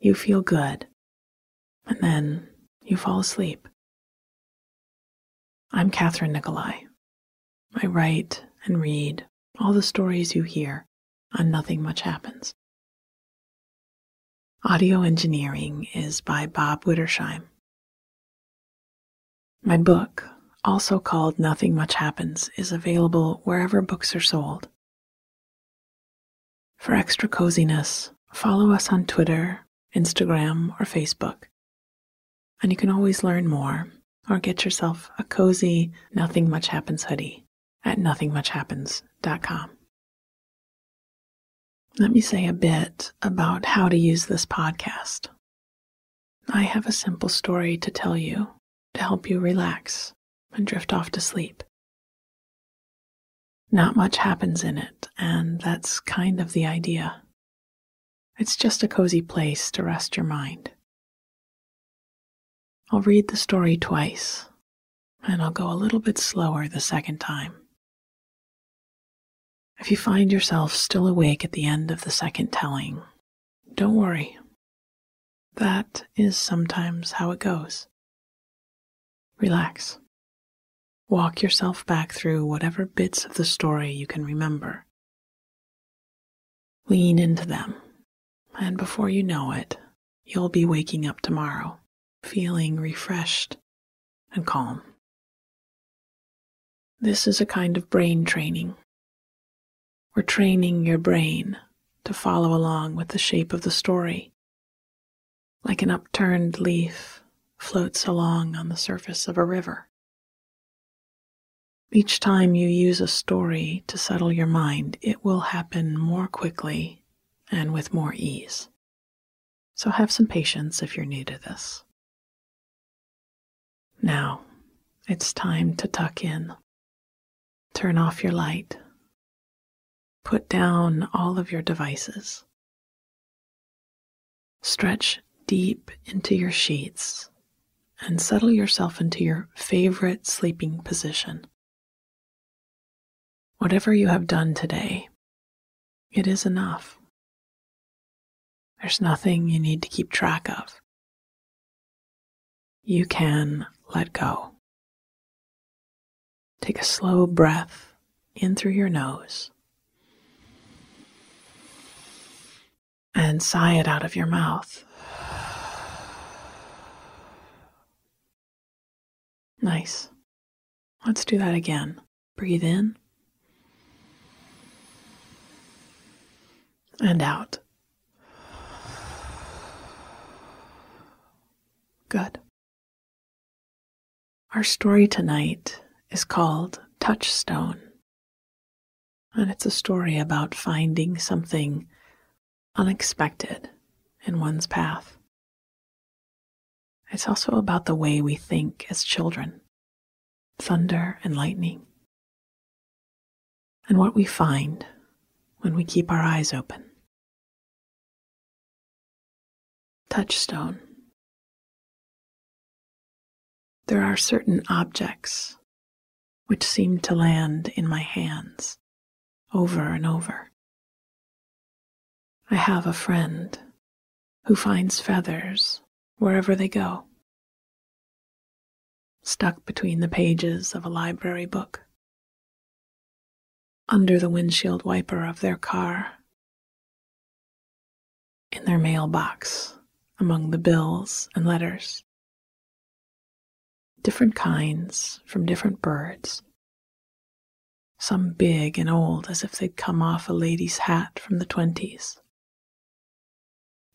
You feel good, and then you fall asleep. I'm Kathryn Nicolai. I write and read all the stories you hear on Nothing Much Happens. Audio engineering is by Bob Wittersheim. My book, also called Nothing Much Happens, is available wherever books are sold. For extra coziness, follow us on Twitter, Instagram, or Facebook. And you can always learn more or get yourself a cozy Nothing Much Happens hoodie at nothingmuchhappens.com. Let me say a bit about how to use this podcast. I have a simple story to tell you to help you relax and drift off to sleep. Not much happens in it, and that's kind of the idea. It's just a cozy place to rest your mind. I'll read the story twice, and I'll go a little bit slower the second time. If you find yourself still awake at the end of the second telling, don't worry. That is sometimes how it goes. Relax. Walk yourself back through whatever bits of the story you can remember. Lean into them, and before you know it, you'll be waking up tomorrow feeling refreshed and calm. This is a kind of brain training we're training your brain to follow along with the shape of the story, like an upturned leaf floats along on the surface of a river. Each time you use a story to settle your mind, it will happen more quickly and with more ease. So have some patience if you're new to this. Now, it's time to tuck in. Turn off your light Put down all of your devices. Stretch deep into your sheets and settle yourself into your favorite sleeping position. Whatever you have done today, it is enough. There's nothing you need to keep track of. You can let go. Take a slow breath in through your nose and sigh it out of your mouth. Nice. Let's do that again. Breathe in and out. Good. Our story tonight is called Touchstone, and it's a story about finding something unexpected in one's path. It's also about the way we think as children thunder and lightning, and what we find when we keep our eyes open. Touchstone There are certain objects which seem to land in my hands over and over. I have a friend who finds feathers wherever they go, stuck between the pages of a library book, under the windshield wiper of their car, in their mailbox among the bills and letters. Different kinds from different birds. Some big and old as if they'd come off a lady's hat from the twenties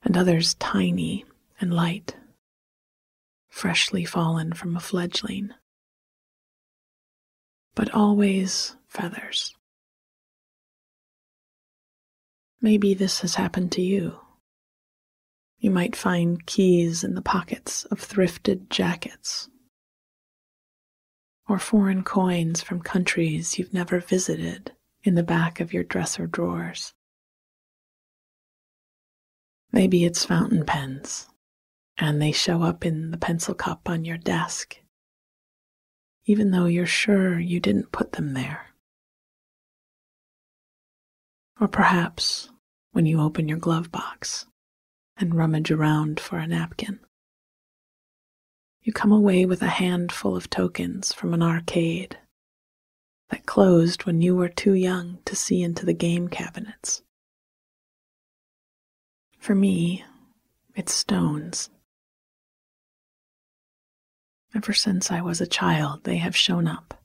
and others tiny and light, freshly fallen from a fledgling, but always feathers. Maybe this has happened to you. You might find keys in the pockets of thrifted jackets, or foreign coins from countries you've never visited in the back of your dresser drawers. Maybe it's fountain pens, and they show up in the pencil cup on your desk, even though you're sure you didn't put them there. Or perhaps when you open your glove box and rummage around for a napkin, you come away with a handful of tokens from an arcade that closed when you were too young to see into the game cabinets. For me, it's stones. Ever since I was a child, they have shown up.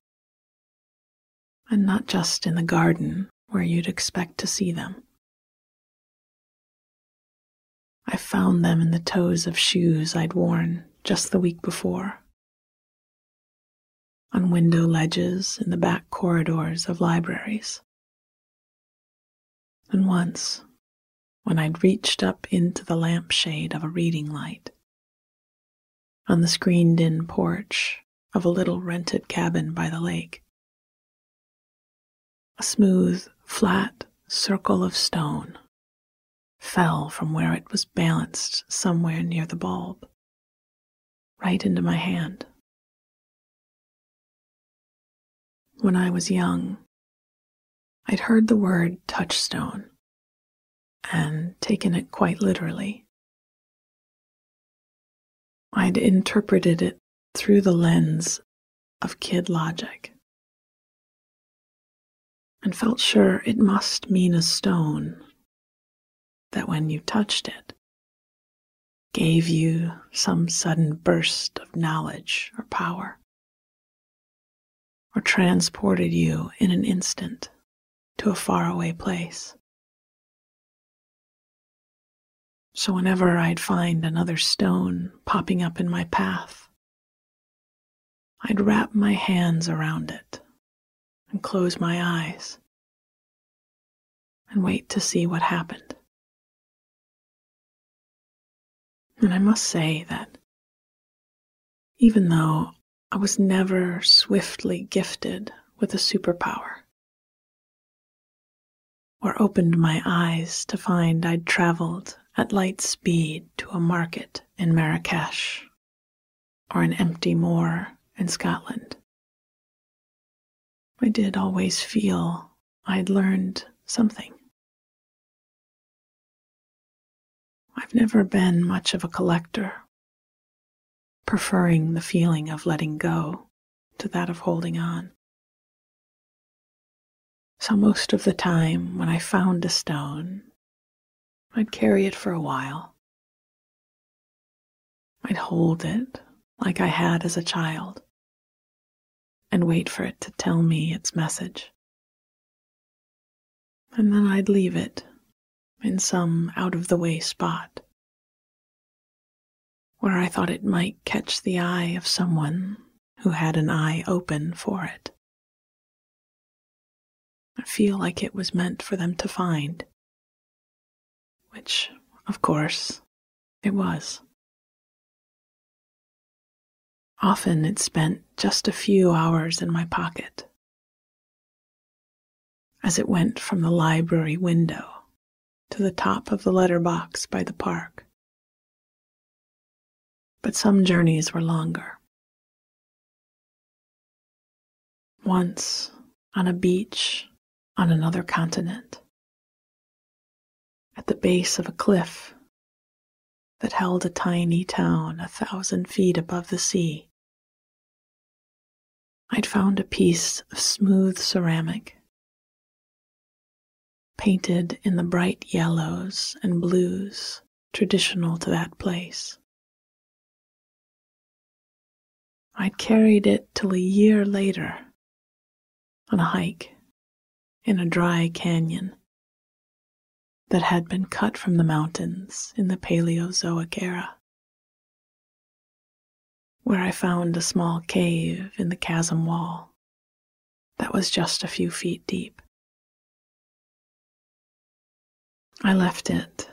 And not just in the garden where you'd expect to see them. I found them in the toes of shoes I'd worn just the week before, on window ledges in the back corridors of libraries. And once, when I'd reached up into the lampshade of a reading light. On the screened in porch of a little rented cabin by the lake. A smooth, flat circle of stone fell from where it was balanced somewhere near the bulb, right into my hand. When I was young, I'd heard the word touchstone and taken it quite literally. I'd interpreted it through the lens of kid logic and felt sure it must mean a stone that when you touched it gave you some sudden burst of knowledge or power or transported you in an instant to a faraway place. So whenever I'd find another stone popping up in my path, I'd wrap my hands around it and close my eyes and wait to see what happened. And I must say that even though I was never swiftly gifted with a superpower, or opened my eyes to find I'd traveled at light speed to a market in Marrakesh or an empty moor in Scotland. I did always feel I'd learned something. I've never been much of a collector, preferring the feeling of letting go to that of holding on. So, most of the time when I found a stone, I'd carry it for a while. I'd hold it like I had as a child and wait for it to tell me its message. And then I'd leave it in some out of the way spot where I thought it might catch the eye of someone who had an eye open for it. I feel like it was meant for them to find which, of course, it was. Often it spent just a few hours in my pocket as it went from the library window to the top of the letterbox by the park. But some journeys were longer, once on a beach on another continent, at the base of a cliff that held a tiny town a thousand feet above the sea. I'd found a piece of smooth ceramic, painted in the bright yellows and blues traditional to that place. I'd carried it till a year later on a hike in a dry canyon that had been cut from the mountains in the Paleozoic era, where I found a small cave in the chasm wall that was just a few feet deep. I left it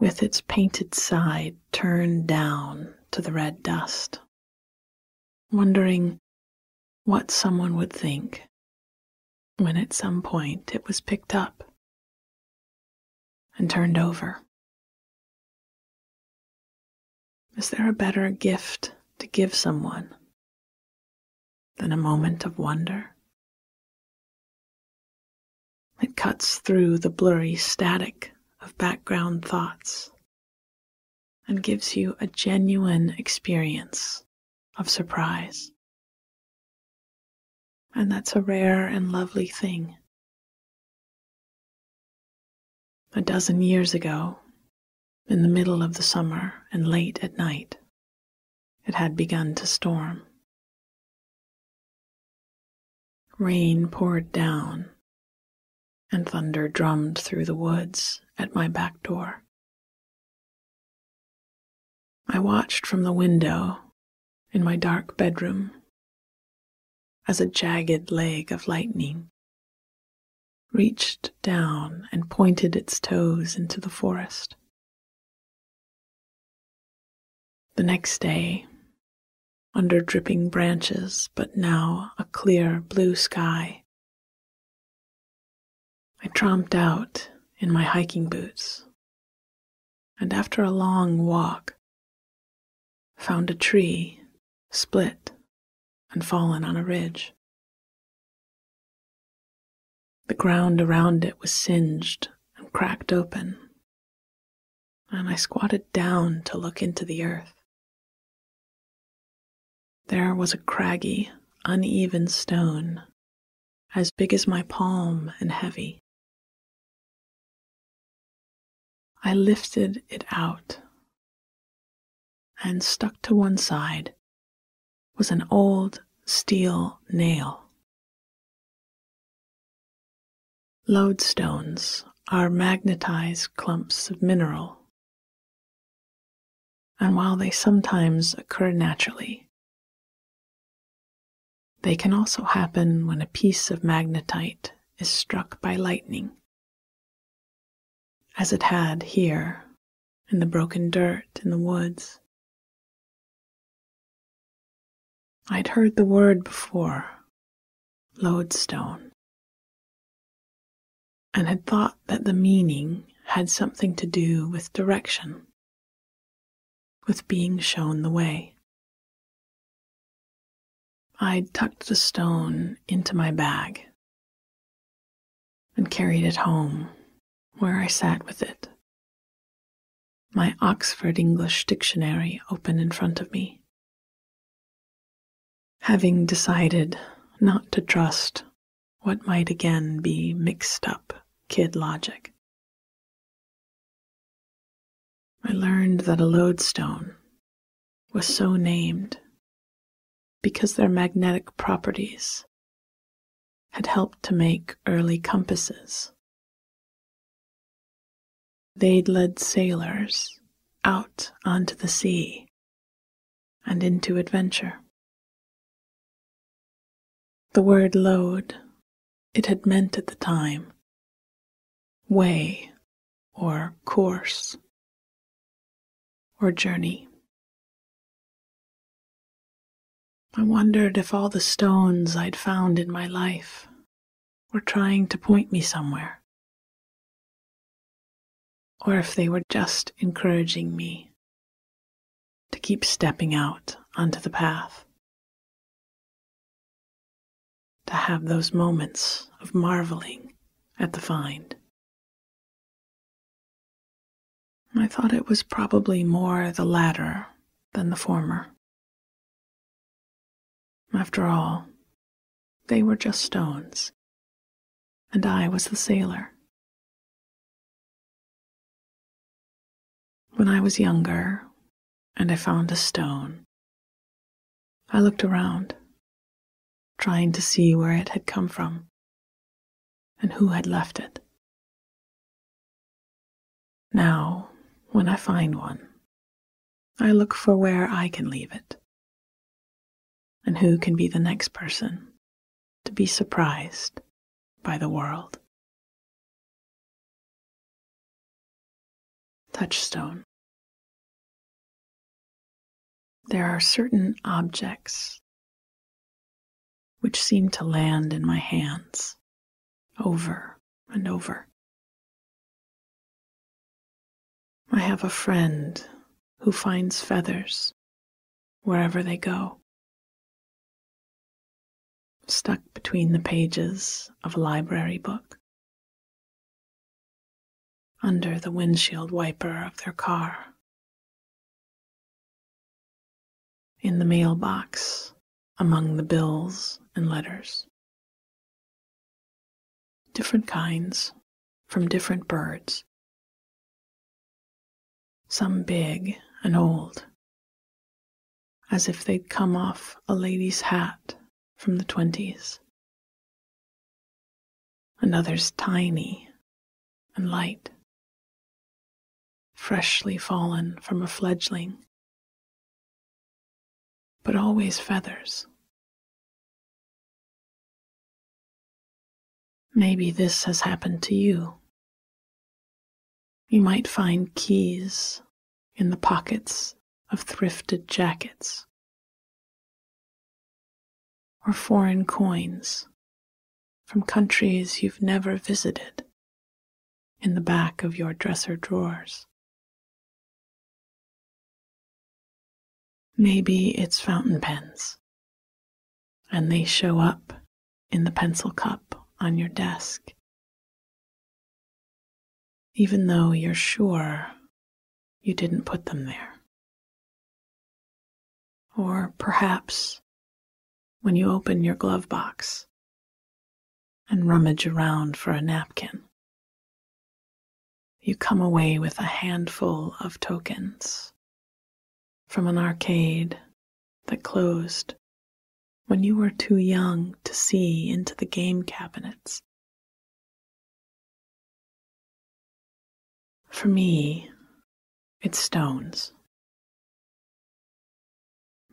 with its painted side turned down to the red dust, wondering what someone would think when at some point it was picked up and turned over. Is there a better gift to give someone than a moment of wonder? It cuts through the blurry static of background thoughts and gives you a genuine experience of surprise. And that's a rare and lovely thing. A dozen years ago, in the middle of the summer and late at night, it had begun to storm. Rain poured down, and thunder drummed through the woods at my back door. I watched from the window in my dark bedroom as a jagged leg of lightning reached down and pointed its toes into the forest. The next day, under dripping branches, but now a clear blue sky, I tromped out in my hiking boots and after a long walk, found a tree split and fallen on a ridge. The ground around it was singed and cracked open, and I squatted down to look into the earth. There was a craggy, uneven stone, as big as my palm and heavy. I lifted it out, and stuck to one side was an old steel nail. Lodestones are magnetized clumps of mineral, and while they sometimes occur naturally, they can also happen when a piece of magnetite is struck by lightning, as it had here in the broken dirt in the woods. I'd heard the word before, lodestone, and had thought that the meaning had something to do with direction, with being shown the way. I'd tucked the stone into my bag and carried it home, where I sat with it, my Oxford English dictionary open in front of me having decided not to trust what might again be mixed up kid logic. I learned that a lodestone was so named because their magnetic properties had helped to make early compasses. They'd led sailors out onto the sea and into adventure. The word lode, it had meant at the time way or course or journey. I wondered if all the stones I'd found in my life were trying to point me somewhere, or if they were just encouraging me to keep stepping out onto the path to have those moments of marveling at the find. I thought it was probably more the latter than the former. After all, they were just stones, and I was the sailor. When I was younger and I found a stone, I looked around, trying to see where it had come from and who had left it. Now, when I find one, I look for where I can leave it and who can be the next person to be surprised by the world. Touchstone. There are certain objects which seem to land in my hands over and over. I have a friend who finds feathers wherever they go stuck between the pages of a library book, under the windshield wiper of their car, in the mailbox among the bills and letters. Different kinds from different birds, some big and old, as if they'd come off a lady's hat from the twenties, and others tiny and light, freshly fallen from a fledgling, but always feathers. Maybe this has happened to you. You might find keys in the pockets of thrifted jackets or foreign coins from countries you've never visited in the back of your dresser drawers. Maybe it's fountain pens, and they show up in the pencil cup on your desk, even though you're sure you didn't put them there. Or perhaps when you open your glove box and rummage around for a napkin. You come away with a handful of tokens from an arcade that closed when you were too young to see into the game cabinets. For me, it's stones.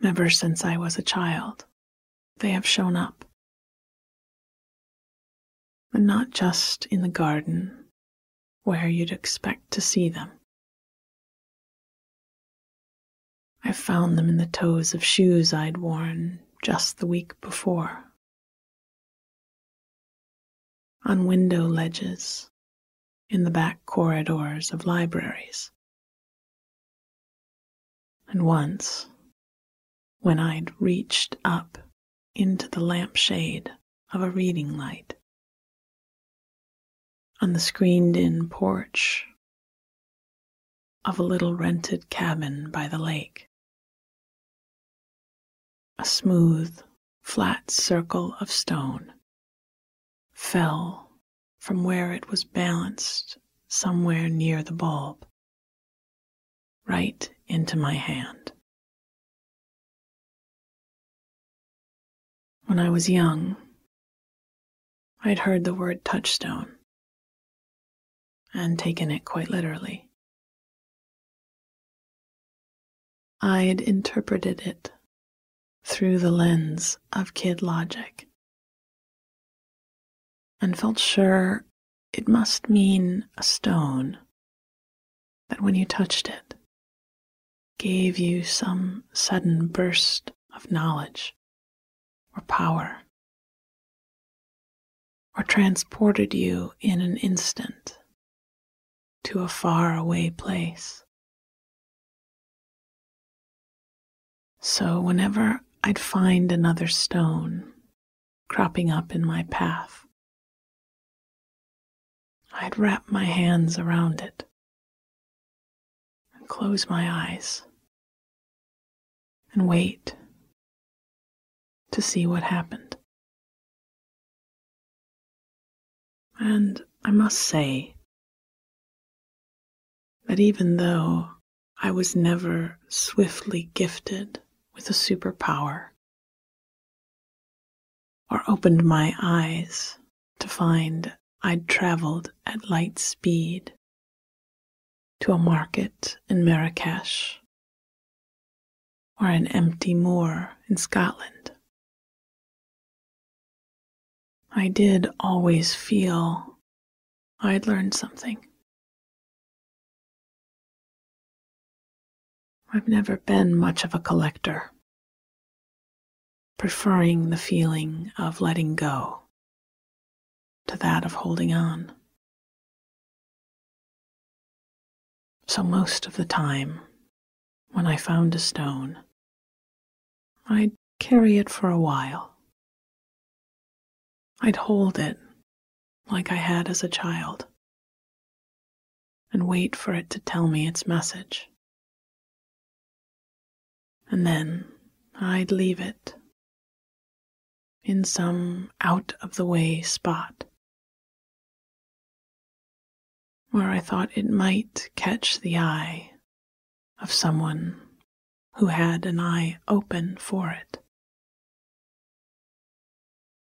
Ever since I was a child they have shown up. And not just in the garden where you'd expect to see them. I found them in the toes of shoes I'd worn just the week before, on window ledges in the back corridors of libraries. And once, when I'd reached up into the lampshade of a reading light. On the screened in porch of a little rented cabin by the lake. A smooth, flat circle of stone fell from where it was balanced somewhere near the bulb, right into my hand. When I was young, I'd heard the word touchstone and taken it quite literally. I'd interpreted it through the lens of kid logic and felt sure it must mean a stone that when you touched it gave you some sudden burst of knowledge or power, or transported you in an instant to a far away place. So, whenever I'd find another stone cropping up in my path. I'd wrap my hands around it and close my eyes and wait to see what happened. And I must say that even though I was never swiftly gifted with a superpower or opened my eyes to find I'd traveled at light speed to a market in Marrakesh or an empty moor in Scotland. I did always feel I'd learned something. I've never been much of a collector, preferring the feeling of letting go to that of holding on. So, most of the time, when I found a stone, I'd carry it for a while I'd hold it like I had as a child and wait for it to tell me its message. And then I'd leave it in some out of the way spot where I thought it might catch the eye of someone who had an eye open for it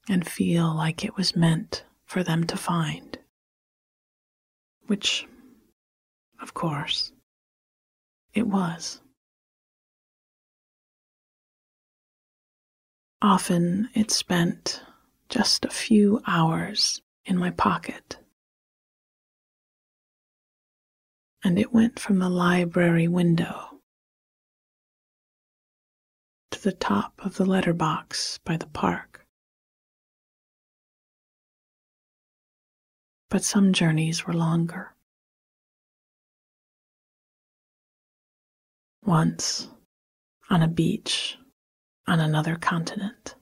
and feel like it was meant for them to find. Which, of course, it was. Often it spent just a few hours in my pocket. And it went from the library window to the top of the letterbox by the park. but some journeys were longer. Once, on a beach on another continent,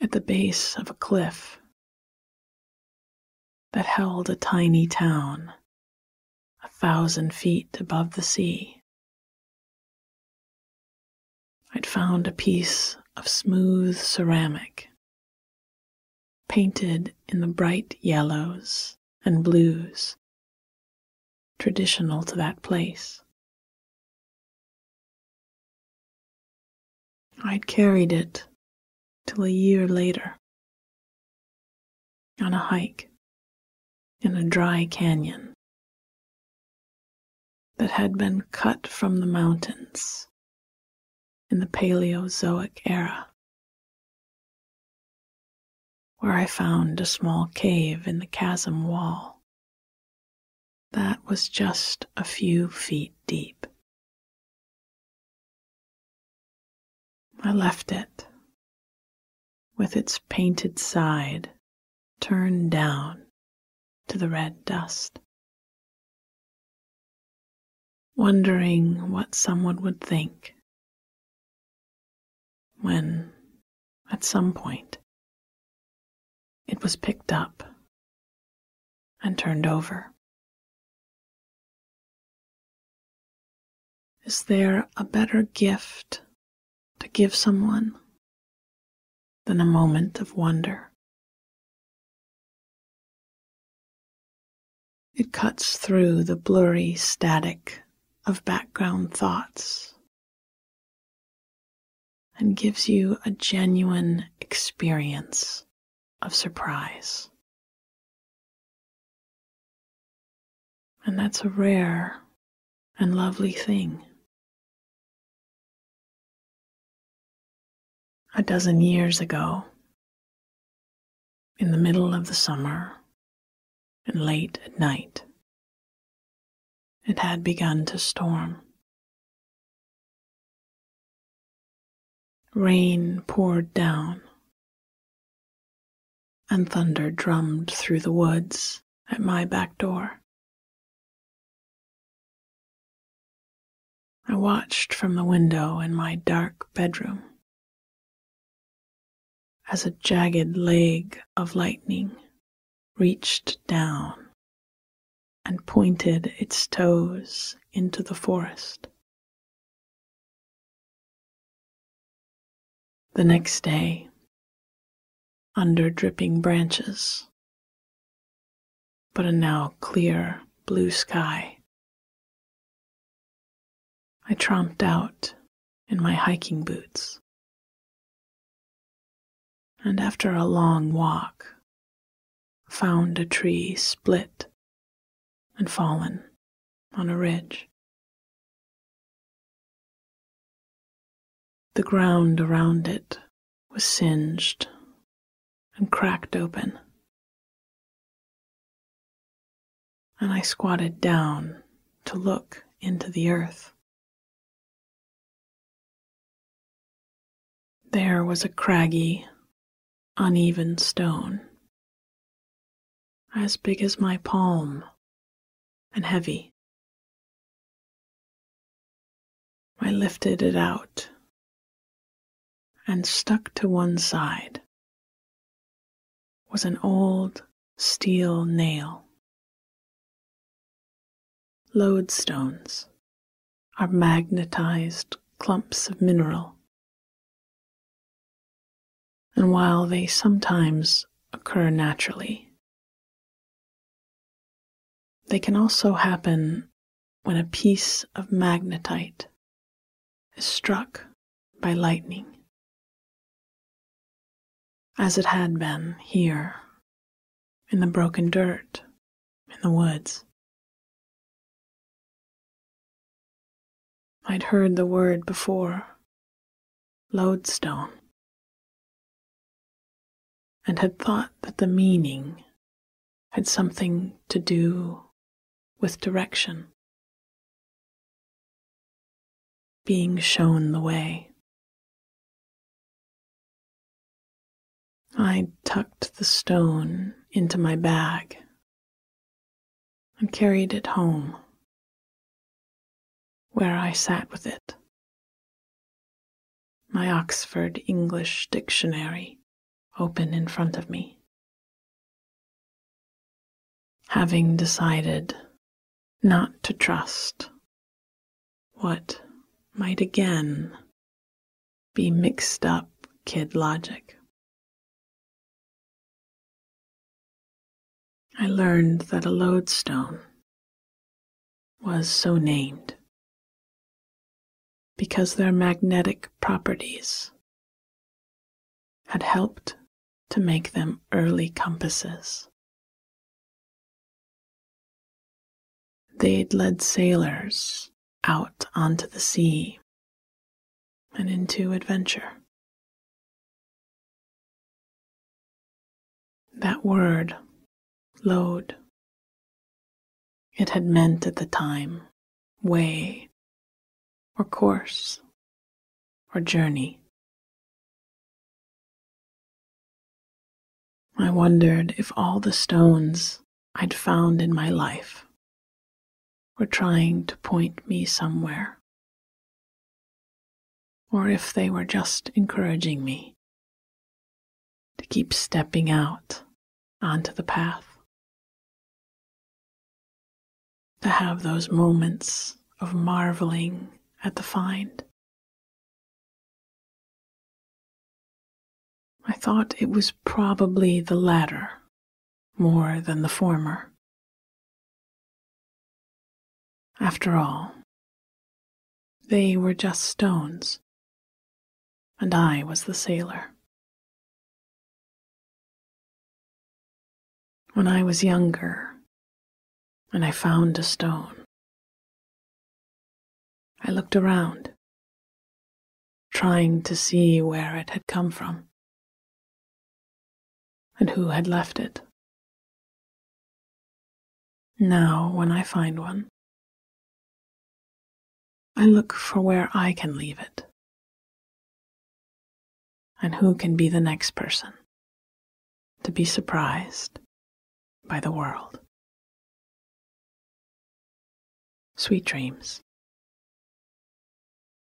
at the base of a cliff that held a tiny town a thousand feet above the sea. I'd found a piece of smooth ceramic painted in the bright yellows and blues traditional to that place. I'd carried it till a year later on a hike in a dry canyon that had been cut from the mountains in the Paleozoic era where I found a small cave in the chasm wall. That was just a few feet deep. I left it with its painted side turned down to the red dust, wondering what someone would think when, at some point, it was picked up and turned over. Is there a better gift to give someone than a moment of wonder? It cuts through the blurry static of background thoughts and gives you a genuine experience of surprise. And that's a rare and lovely thing. A dozen years ago, in the middle of the summer and late at night, it had begun to storm. Rain poured down and thunder drummed through the woods at my back door. I watched from the window in my dark bedroom as a jagged leg of lightning reached down and pointed its toes into the forest. The next day, under dripping branches, but a now clear blue sky, I tromped out in my hiking boots. And after a long walk, found a tree split and fallen on a ridge. The ground around it was singed and cracked open. And I squatted down to look into the earth. There was a craggy, uneven stone, as big as my palm and heavy. I lifted it out and stuck to one side was an old steel nail. Lodestones are magnetized clumps of mineral, and while they sometimes occur naturally, they can also happen when a piece of magnetite is struck by lightning as it had been here in the broken dirt in the woods. I'd heard the word before, lodestone, and had thought that the meaning had something to do with direction, being shown the way. I tucked the stone into my bag and carried it home, where I sat with it, my Oxford English dictionary open in front of me. Having decided not to trust what might again be mixed up kid logic. I learned that a lodestone was so named because their magnetic properties had helped to make them early compasses. They'd led sailors out onto the sea and into adventure. That word lode. It had meant at the time way or course or journey. I wondered if all the stones I'd found in my life were trying to point me somewhere, or if they were just encouraging me to keep stepping out onto the path. to have those moments of marveling at the find. I thought it was probably the latter more than the former. After all, they were just stones, and I was the sailor. When I was younger, and I found a stone. I looked around, trying to see where it had come from and who had left it. Now, when I find one, I look for where I can leave it and who can be the next person to be surprised by the world. Sweet dreams.